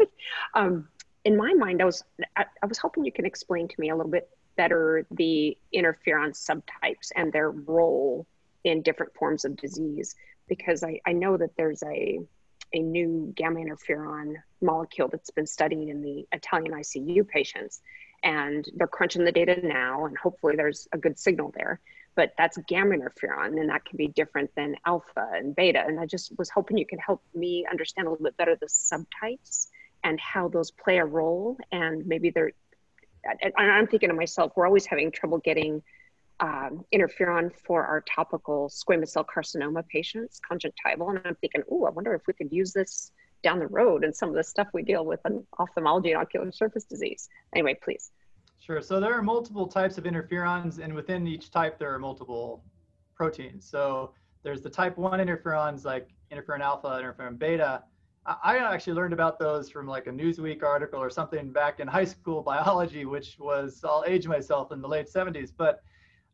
*laughs* um, in my mind, I was I, I was hoping you can explain to me a little bit better the interferon subtypes and their role in different forms of disease because I, I know that there's a a new gamma interferon molecule that's been studied in the Italian ICU patients. And they're crunching the data now, and hopefully there's a good signal there. But that's gamma interferon, and that can be different than alpha and beta. And I just was hoping you could help me understand a little bit better the subtypes and how those play a role. And maybe they're, I'm thinking to myself, we're always having trouble getting um, interferon for our topical squamous cell carcinoma patients, conjunctival. And I'm thinking, oh, I wonder if we could use this down the road and some of the stuff we deal with in ophthalmology and ocular surface disease. Anyway, please. Sure. So there are multiple types of interferons, and within each type, there are multiple proteins. So there's the type 1 interferons like interferon alpha, interferon beta. I actually learned about those from like a Newsweek article or something back in high school *laughs* biology, which was, I'll age myself in the late 70s. But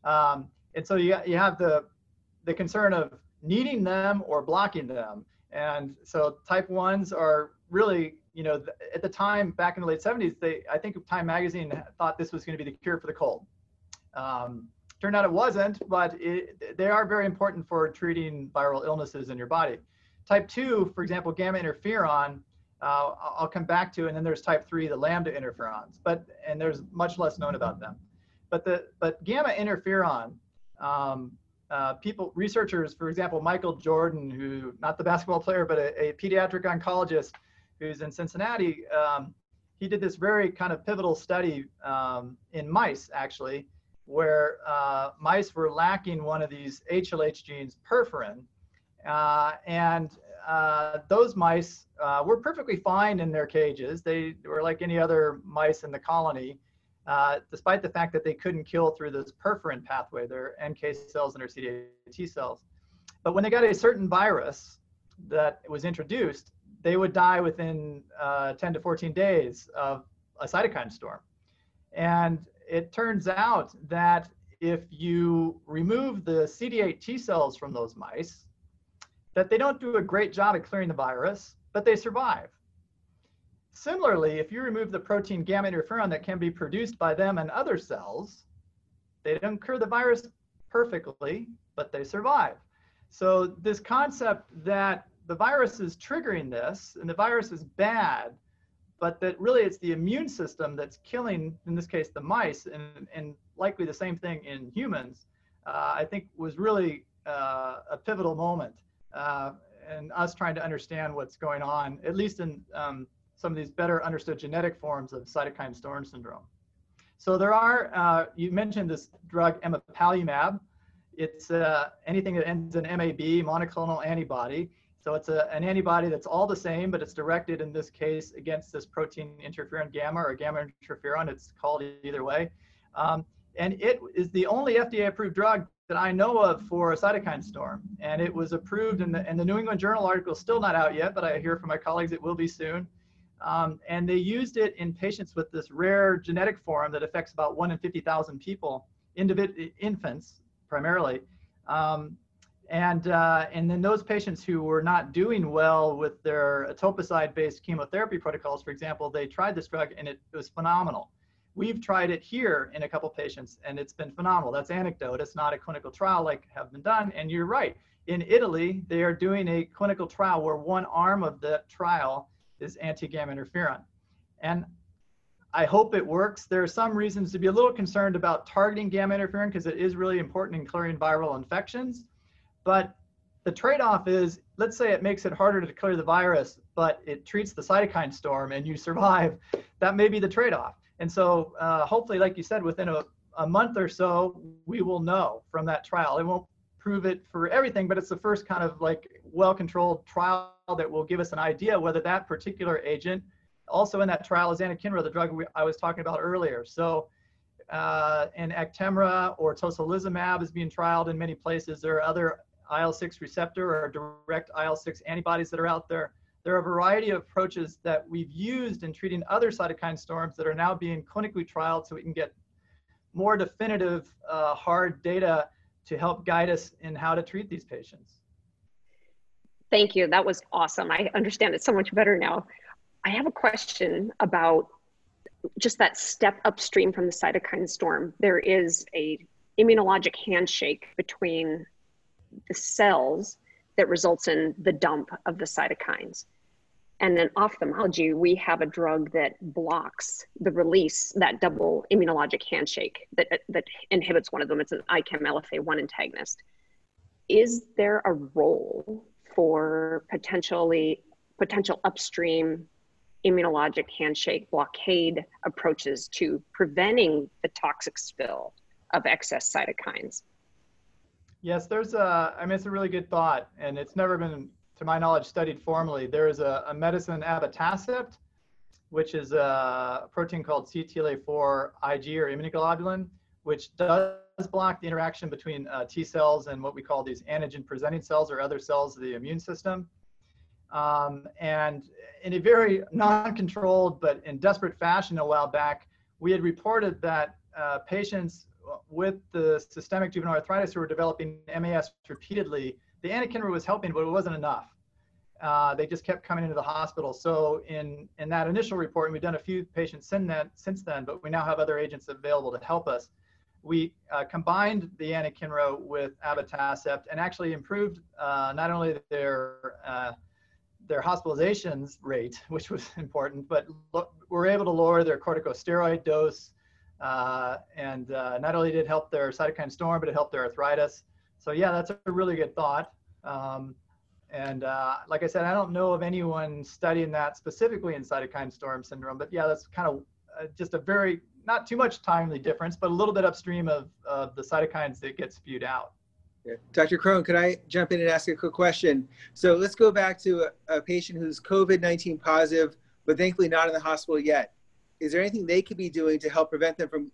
um, and so you, you have the, the concern of needing them or blocking them. And so type ones are really, you know, at the time back in the late 70s, they, I think Time Magazine thought this was going to be the cure for the cold. Um, turned out it wasn't, but it, they are very important for treating viral illnesses in your body. Type 2, for example, gamma interferon, uh, I'll come back to, and then there's type 3, the lambda interferons, but and there's much less known about them. But the but gamma interferon, um, uh, people researchers, for example, Michael Jordan, who not the basketball player, but a, a pediatric oncologist who's in Cincinnati, um, he did this very kind of pivotal study um, in mice actually, where uh, mice were lacking one of these HLH genes, perforin, uh, and uh, those mice uh, were perfectly fine in their cages. They were like any other mice in the colony. Uh, despite the fact that they couldn't kill through this perforin pathway, their NK cells and their CD8 T cells. But when they got a certain virus that was introduced, they would die within uh, 10 to 14 days of a cytokine storm. And it turns out that if you remove the CD8 T cells from those mice, that they don't do a great job at clearing the virus, but they survive. Similarly, if you remove the protein gamma interferon that can be produced by them and other cells, they don't cure the virus perfectly, but they survive. So this concept that the virus is triggering this and the virus is bad, but that really it's the immune system that's killing, in this case, the mice, and, and likely the same thing in humans, uh, I think was really uh, a pivotal moment. Uh, and us trying to understand what's going on, at least in um, some of these better understood genetic forms of cytokine storm syndrome. So there are, uh, you mentioned this drug emapalumab. It's uh, anything that ends in MAB, monoclonal antibody. So it's a, an antibody that's all the same, but it's directed in this case against this protein interferon gamma or gamma interferon. It's called either way. Um, and it is the only FDA approved drug that I know of for a cytokine storm. And it was approved in the, and the New England Journal article is still not out yet, but I hear from my colleagues it will be soon. Um, and they used it in patients with this rare genetic form that affects about one in 50,000 people, infants primarily. Um, and, uh, and then those patients who were not doing well with their etoposide-based chemotherapy protocols, for example, they tried this drug and it, it was phenomenal. We've tried it here in a couple patients and it's been phenomenal. That's anecdote. It's not a clinical trial like have been done. And you're right. In Italy, they are doing a clinical trial where one arm of the trial is anti-gamma interferon. And I hope it works. There are some reasons to be a little concerned about targeting gamma interferon because it is really important in clearing viral infections. But the trade-off is, let's say it makes it harder to clear the virus, but it treats the cytokine storm and you survive. That may be the trade-off. And so uh, hopefully, like you said, within a, a month or so, we will know from that trial. It won't prove it for everything, but it's the first kind of like well-controlled trial that will give us an idea whether that particular agent, also in that trial is anakinra, the drug we, I was talking about earlier. So uh, and Actemra or tocilizumab is being trialed in many places. There are other IL-6 receptor or direct IL-6 antibodies that are out there. There are a variety of approaches that we've used in treating other cytokine storms that are now being clinically trialed so we can get more definitive uh, hard data to help guide us in how to treat these patients. Thank you. That was awesome. I understand it so much better now. I have a question about just that step upstream from the cytokine storm. There is a immunologic handshake between the cells that results in the dump of the cytokines. And then ophthalmology, we have a drug that blocks the release, that double immunologic handshake that, uh, that inhibits one of them. It's an ICAM LFA1 antagonist. Is there a role for potentially potential upstream immunologic handshake blockade approaches to preventing the toxic spill of excess cytokines? Yes, there's a, I mean, it's a really good thought, and it's never been, to my knowledge, studied formally. There is a, a medicine, abatacept, which is a protein called CTLA4 Ig or immunoglobulin, which does block the interaction between uh, T cells and what we call these antigen presenting cells or other cells of the immune system. Um, and in a very non-controlled but in desperate fashion a while back, we had reported that uh, patients with the systemic juvenile arthritis who were developing MAS repeatedly, the anakinra was helping, but it wasn't enough. Uh, they just kept coming into the hospital. So in, in that initial report, and we've done a few patients since then, since then, but we now have other agents available to help us. We uh, combined the anakinra with abatacept and actually improved uh, not only their uh, their hospitalizations rate, *laughs* which was important, but lo- we're able to lower their corticosteroid dose. Uh, and uh, not only did it help their cytokine storm, but it helped their arthritis. So yeah, that's a really good thought. Um, and uh, like I said, I don't know of anyone studying that specifically in cytokine storm syndrome, but yeah, that's kind of just a very, not too much timely difference, but a little bit upstream of, the cytokines that get spewed out. Yeah. Dr. Cron, can I jump in and ask a quick question? So let's go back to a, a patient who's COVID 19 positive, but thankfully not in the hospital yet. Is there anything they could be doing to help prevent them from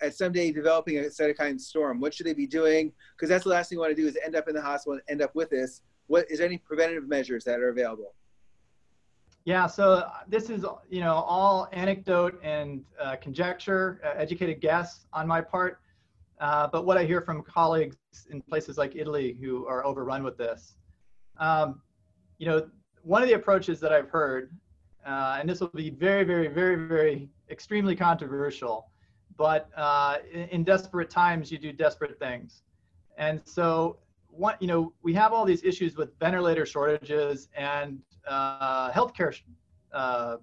at someday developing a cytokine storm? What should they be doing? Because that's the last thing you want to do is end up in the hospital and end up with this. What is there any preventative measures that are available? Yeah, so uh, this is you know all anecdote and uh, conjecture, uh, educated guess on my part. Uh, but what I hear from colleagues in places like Italy who are overrun with this, um, you know, one of the approaches that I've heard, uh, and this will be very, very, very, very extremely controversial, but uh, in, in, desperate times you do desperate things, and so what you know we have all these issues with ventilator shortages and uh, healthcare uh,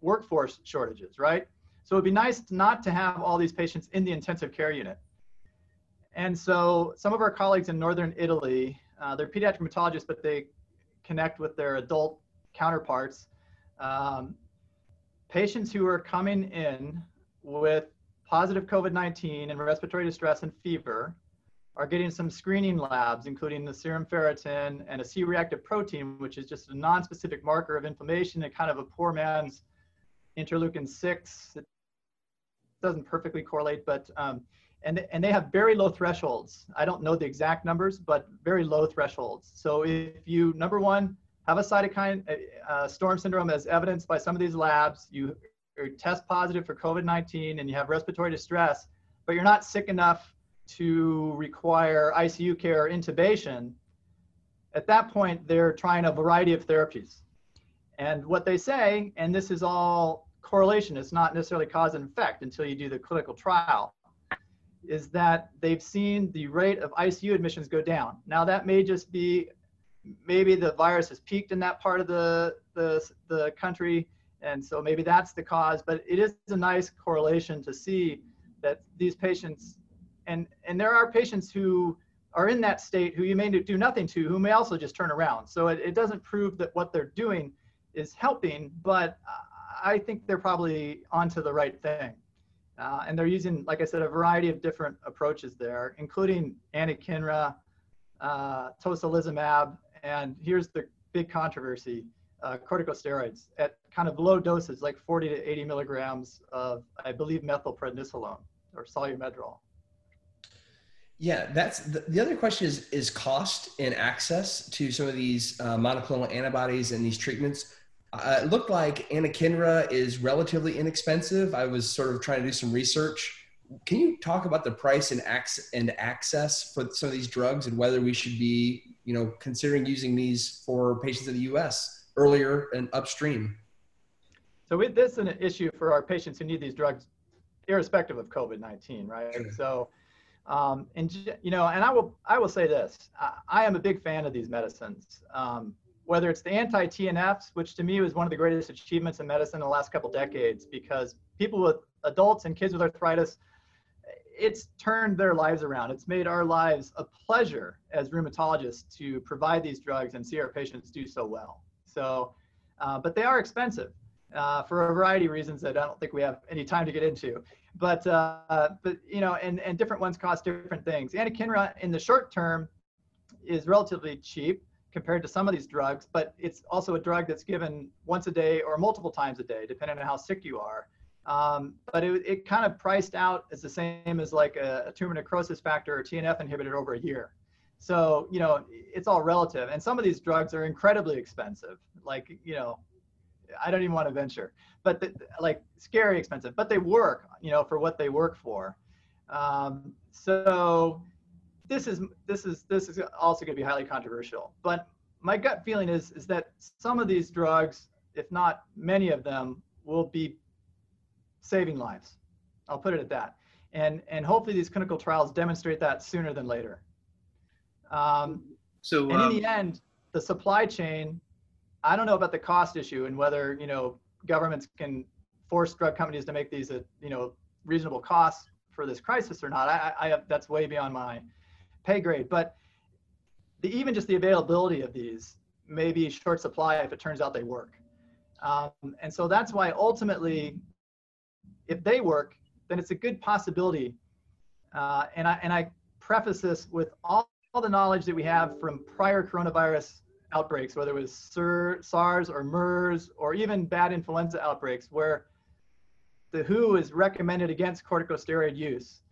workforce shortages, right? So it'd be nice not to have all these patients in the intensive care unit. And so some of our colleagues in Northern Italy, uh, they're pediatric hematologists, but they connect with their adult counterparts. Um, patients who are coming in with positive COVID-19 and respiratory distress and fever are getting some screening labs, including the serum ferritin and a C-reactive protein, which is just a non-specific marker of inflammation and kind of a poor man's interleukin 6. It doesn't perfectly correlate, but um, and, and they have very low thresholds. I don't know the exact numbers, but very low thresholds. So if you, number one, have a cytokine uh, storm syndrome as evidenced by some of these labs, you test positive for COVID-19 and you have respiratory distress, but you're not sick enough to require ICU care or intubation, at that point, they're trying a variety of therapies. And what they say, and this is all correlation, it's not necessarily cause and effect until you do the clinical trial is that they've seen the rate of ICU admissions go down. Now that may just be maybe the virus has peaked in that part of the, the, the country and so maybe that's the cause, but it is a nice correlation to see that these patients, and, and there are patients who are in that state who you may do nothing to, who may also just turn around. So it, it doesn't prove that what they're doing is helping, but I think they're probably onto the right thing. Uh, and they're using, like I said, a variety of different approaches there, including anakinra, uh, tocilizumab, and here's the big controversy, uh, corticosteroids at kind of low doses, like 40 to 80 milligrams of, I believe, methylprednisolone or Solu-Medrol. Yeah, that's the, the other question is is cost and access to some of these uh, monoclonal antibodies and these treatments. Uh, it looked like anakinra is relatively inexpensive. I was sort of trying to do some research. Can you talk about the price and access and access for some of these drugs and whether we should be, you know, considering using these for patients in the U.S. earlier and upstream? So this is an issue for our patients who need these drugs, irrespective of COVID-19, right? Sure. So um, and you know, and I will I will say this: I, I am a big fan of these medicines. Um, whether it's the anti-TNFs, which to me was one of the greatest achievements in medicine in the last couple decades, because people with adults and kids with arthritis, it's turned their lives around. It's made our lives a pleasure as rheumatologists to provide these drugs and see our patients do so well. So, uh, but they are expensive uh, for a variety of reasons that I don't think we have any time to get into but uh, but you know, and and different ones cost different things. Anakinra in the short term is relatively cheap compared to some of these drugs, but it's also a drug that's given once a day or multiple times a day, depending on how sick you are. Um, but it, it kind of priced out as the same as like a, a tumor necrosis factor or TNF inhibitor over a year. So, you know, it's all relative. And some of these drugs are incredibly expensive. Like, you know, I don't even want to venture, but the, like scary expensive, but they work, you know, for what they work for. Um, so this is this is this is also going to be highly controversial. But my gut feeling is is that some of these drugs, if not many of them, will be saving lives. I'll put it at that. And and hopefully these clinical trials demonstrate that sooner than later. Um, so and um, in the end, the supply chain I don't know about the cost issue and whether you know governments can force drug companies to make these at you know reasonable costs for this crisis or not. I, I have, that's way beyond my pay grade. But the, even just the availability of these may be short supply if it turns out they work. Um, and so that's why ultimately, if they work, then it's a good possibility. Uh, and I and I preface this with all, all the knowledge that we have from prior coronavirus outbreaks, whether it was SARS or MERS or even bad influenza outbreaks, where the WHO is recommended against corticosteroid use.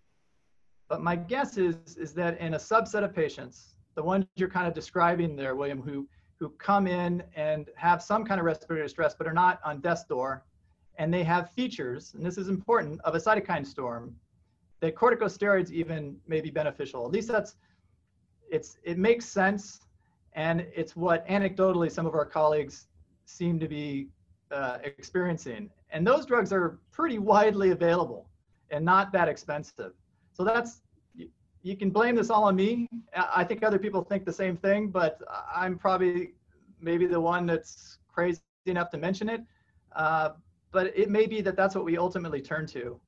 But my guess is, is that in a subset of patients, the ones you're kind of describing there, William, who, who come in and have some kind of respiratory distress but are not on death's door, and they have features, and this is important, of a cytokine storm, that corticosteroids even may be beneficial. At least that's, it's, it makes sense and it's what anecdotally some of our colleagues seem to be uh, experiencing. And those drugs are pretty widely available and not that expensive. So that's, you, can blame this all on me. I think other people think the same thing, but I'm probably maybe the one that's crazy enough to mention it. Uh, but it may be that that's what we ultimately turn to.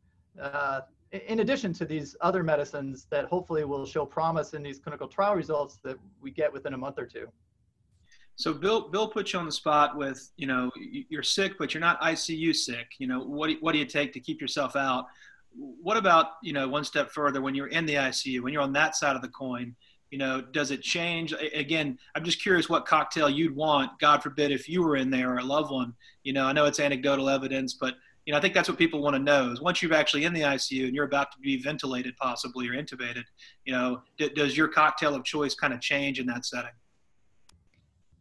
Uh, in addition to these other medicines that hopefully will show promise in these clinical trial results that we get within a month or two. So Bill, Bill put you on the spot with, you know, you're sick, but you're not ICU sick. You know, what do, what do you take to keep yourself out? What about, you know, one step further when you're in the ICU, when you're on that side of the coin, you know, does it change? Again, I'm just curious what cocktail you'd want, God forbid, if you were in there or a loved one. You know, I know it's anecdotal evidence, but you know, I think that's what people want to know is once you're actually in the ICU and you're about to be ventilated possibly or intubated, you know, d- does your cocktail of choice kind of change in that setting?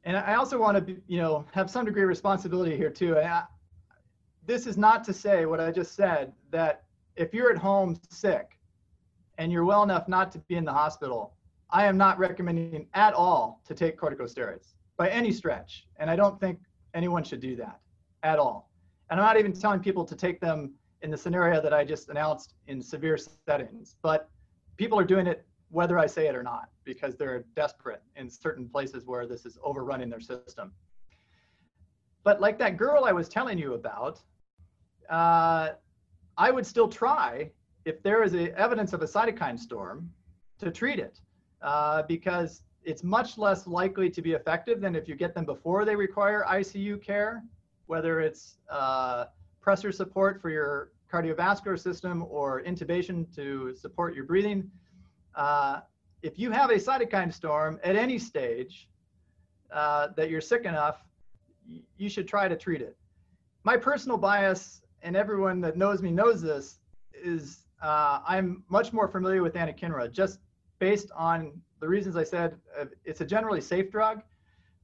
And I also want to, you know, have some degree of responsibility here too. And I, this is not to say what I just said that if you're at home sick and you're well enough not to be in the hospital, I am not recommending at all to take corticosteroids by any stretch. And I don't think anyone should do that at all. And I'm not even telling people to take them in the scenario that I just announced in severe settings, but people are doing it whether I say it or not because they're desperate in certain places where this is overrunning their system. But like that girl I was telling you about, uh, I would still try if there is a, evidence of a cytokine storm to treat it. uh, because it's much less likely to be effective than if you get them before they require ICU care, whether it's uh, pressor support for your cardiovascular system or intubation to support your breathing. Uh, if you have a cytokine storm at any stage uh, that you're sick enough, you should try to treat it. My personal bias, and everyone that knows me knows this, is uh, I'm much more familiar with anakinra just based on the reasons I said. Uh, it's a generally safe drug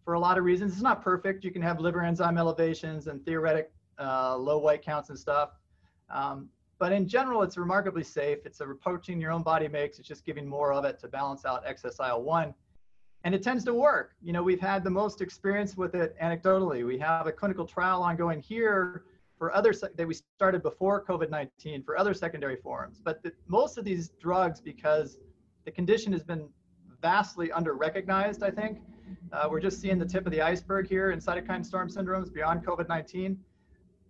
for a lot of reasons. It's not perfect. You can have liver enzyme elevations and theoretic uh, low white counts and stuff. Um, but in general, it's remarkably safe. It's a protein your own body makes. It's just giving more of it to balance out excess IL-1. And it tends to work. You know, we've had the most experience with it anecdotally. We have a clinical trial ongoing here for other that we started before COVID-19 for other secondary forms. But the, most of these drugs, because the condition has been vastly under-recognized, I think, uh, we're just seeing the tip of the iceberg here in cytokine storm syndromes beyond COVID-19.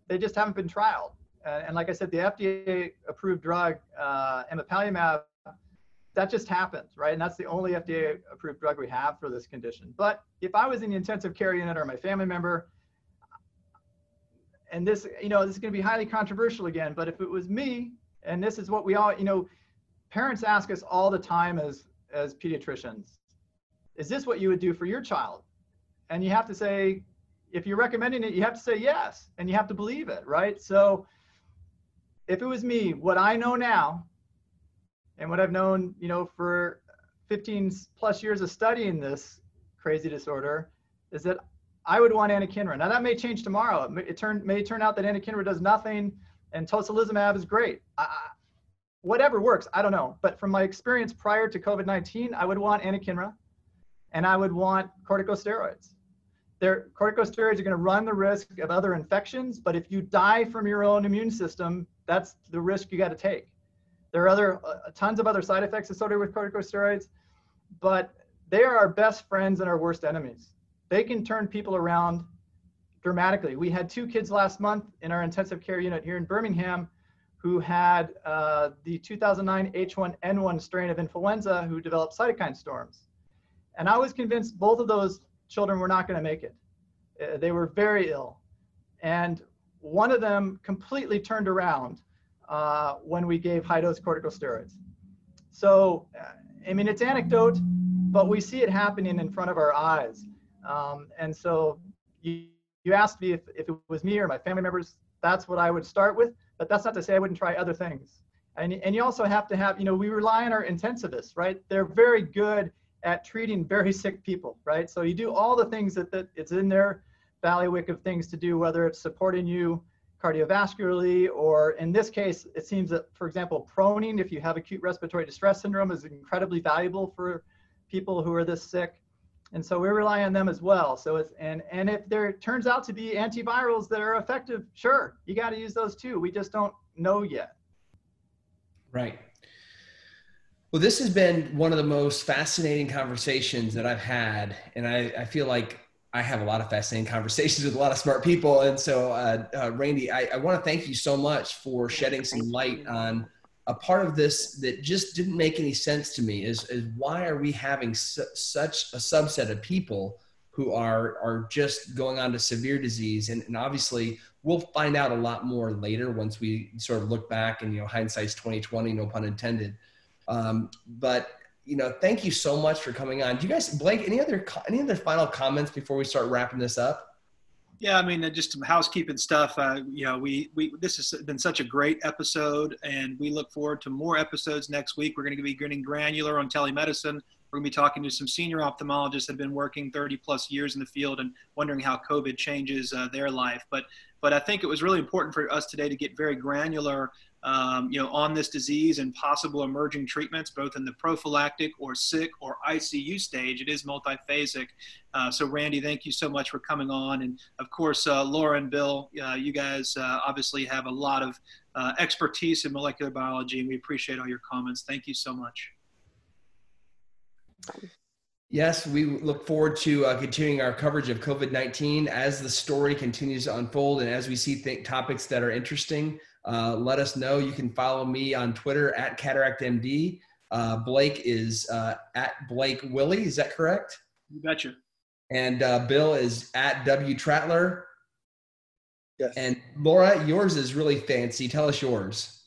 They just haven't been trialed. And like I said, the FDA approved drug, uh, emapalumab, that just happens, right? And that's the only FDA approved drug we have for this condition. But if I was in the intensive care unit or my family member, and this, you know, this is going to be highly controversial again, but if it was me, and this is what we all, you know, parents ask us all the time as as pediatricians, is this what you would do for your child? And you have to say, if you're recommending it, you have to say yes, and you have to believe it, right? So if it was me, what I know now, and what I've known, you know, for 15 plus years of studying this crazy disorder, is that I would want anakinra. Now that may change tomorrow. It, may, it turn, may turn out that anakinra does nothing, and tocilizumab is great. I, whatever works, I don't know. But from my experience prior to COVID-19, I would want anakinra, and I would want corticosteroids. Their corticosteroids are going to run the risk of other infections, but if you die from your own immune system, that's the risk you got to take. There are other uh, tons of other side effects associated with corticosteroids, but they are our best friends and our worst enemies. They can turn people around dramatically. We had two kids last month in our intensive care unit here in Birmingham who had uh, the 2009 H1N1 strain of influenza who developed cytokine storms. And I was convinced both of those children were not going to make it. Uh, they were very ill. And one of them completely turned around uh, when we gave high dose corticosteroids. So, uh, I mean, it's anecdote, but we see it happening in front of our eyes. Um, and so you, you asked me if, if it was me or my family members, that's what I would start with. But that's not to say I wouldn't try other things. And, and you also have to have, you know, we rely on our intensivists, right? They're very good at treating very sick people, right? So you do all the things that, that it's in their bailiwick of things to do, whether it's supporting you cardiovascularly, or in this case, it seems that, for example, proning, if you have acute respiratory distress syndrome, is incredibly valuable for people who are this sick. And so we rely on them as well. So it's, and, and if there turns out to be antivirals that are effective, sure, you got to use those too. We just don't know yet. Right. Well, this has been one of the most fascinating conversations that I've had. And I, I feel like I have a lot of fascinating *laughs* conversations with a lot of smart people. And so, uh, uh, Randy, I, I want to thank you so much for shedding some light on a part of this that just didn't make any sense to me is, is why are we having su- such a subset of people who are, are just going on to severe disease? And, and obviously we'll find out a lot more later once we sort of look back and, you know, hindsight's 2020, no pun intended. Um, but you know, thank you so much for coming on. Do you guys, Blake, any other any other final comments before we start wrapping this up? Yeah, I mean, just some housekeeping stuff. Uh, you know, we we this has been such a great episode, and we look forward to more episodes next week. We're going to be getting granular on telemedicine. We're going to be talking to some senior ophthalmologists that have been working 30 plus years in the field and wondering how COVID changes uh, their life. But but I think it was really important for us today to get very granular um, you know, on this disease and possible emerging treatments, both in the prophylactic or sick or ICU stage. It is multiphasic. Uh, so, Randy, thank you so much for coming on. And of course, uh, Laura and Bill, uh, you guys uh, obviously have a lot of uh, expertise in molecular biology, and we appreciate all your comments. Thank you so much. Yes, we look forward to uh, continuing our coverage of COVID 19 as the story continues to unfold and as we see th- topics that are interesting uh, let us know. You can follow me on Twitter at CataractMD. Uh, Blake is uh, at Blake Willie. Is that correct? You betcha. And uh, Bill is at W Trattler. Yes. And Laura, yours is really fancy. Tell us yours.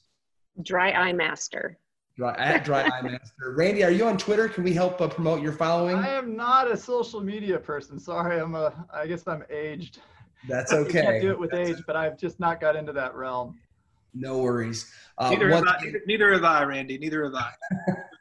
Dry Eye Master. Dry, at Dry Eye *laughs* Master. Randy, are you on Twitter? Can we help uh, promote your following? I am not a social media person. Sorry, I'm a. I guess I'm aged. That's *laughs* You okay. can't do it with That's age, but I've just not got into that realm. No worries. Uh, Neither have, I, neither, neither have I, Randy. Neither have I. *laughs*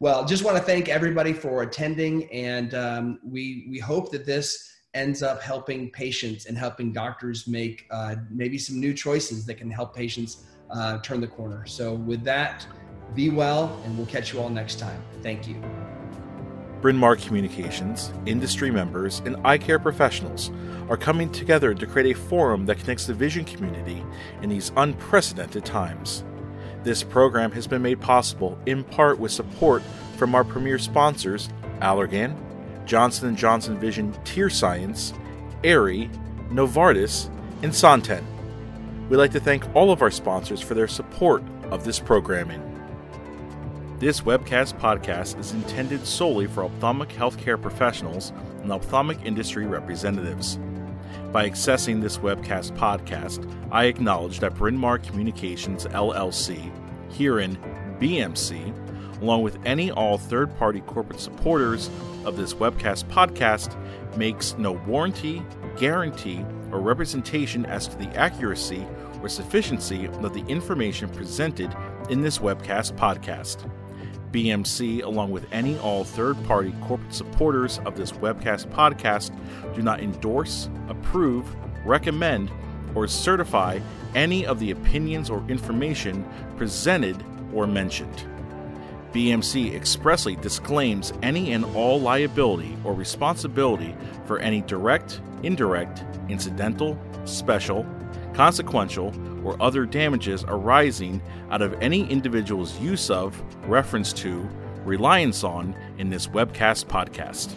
Well, just want to thank everybody for attending, and um, we we hope that this ends up helping patients and helping doctors make uh, maybe some new choices that can help patients uh, turn the corner. So, with that, be well, and we'll catch you all next time. Thank you. Bryn Mawr Communications, industry members, and eye care professionals are coming together to create a forum that connects the vision community in these unprecedented times. This program has been made possible in part with support from our premier sponsors, Allergan, Johnson & Johnson Vision Tear Science, Aerie, Novartis, and Santen. We'd like to thank all of our sponsors for their support of this programming. This webcast podcast is intended solely for ophthalmic healthcare professionals and ophthalmic industry representatives. By accessing this webcast podcast, I acknowledge that Bryn Mawr Communications LLC, herein BMC, along with any all third party corporate supporters of this webcast podcast, makes no warranty, guarantee, or representation as to the accuracy or sufficiency of the information presented in this webcast podcast. BMC, along with any all third party corporate supporters of this webcast podcast, do not endorse, approve, recommend, or certify any of the opinions or information presented or mentioned. BMC expressly disclaims any and all liability or responsibility for any direct, indirect, incidental, special, consequential, or other damages arising out of any individual's use of, reference to, reliance on in this webcast podcast.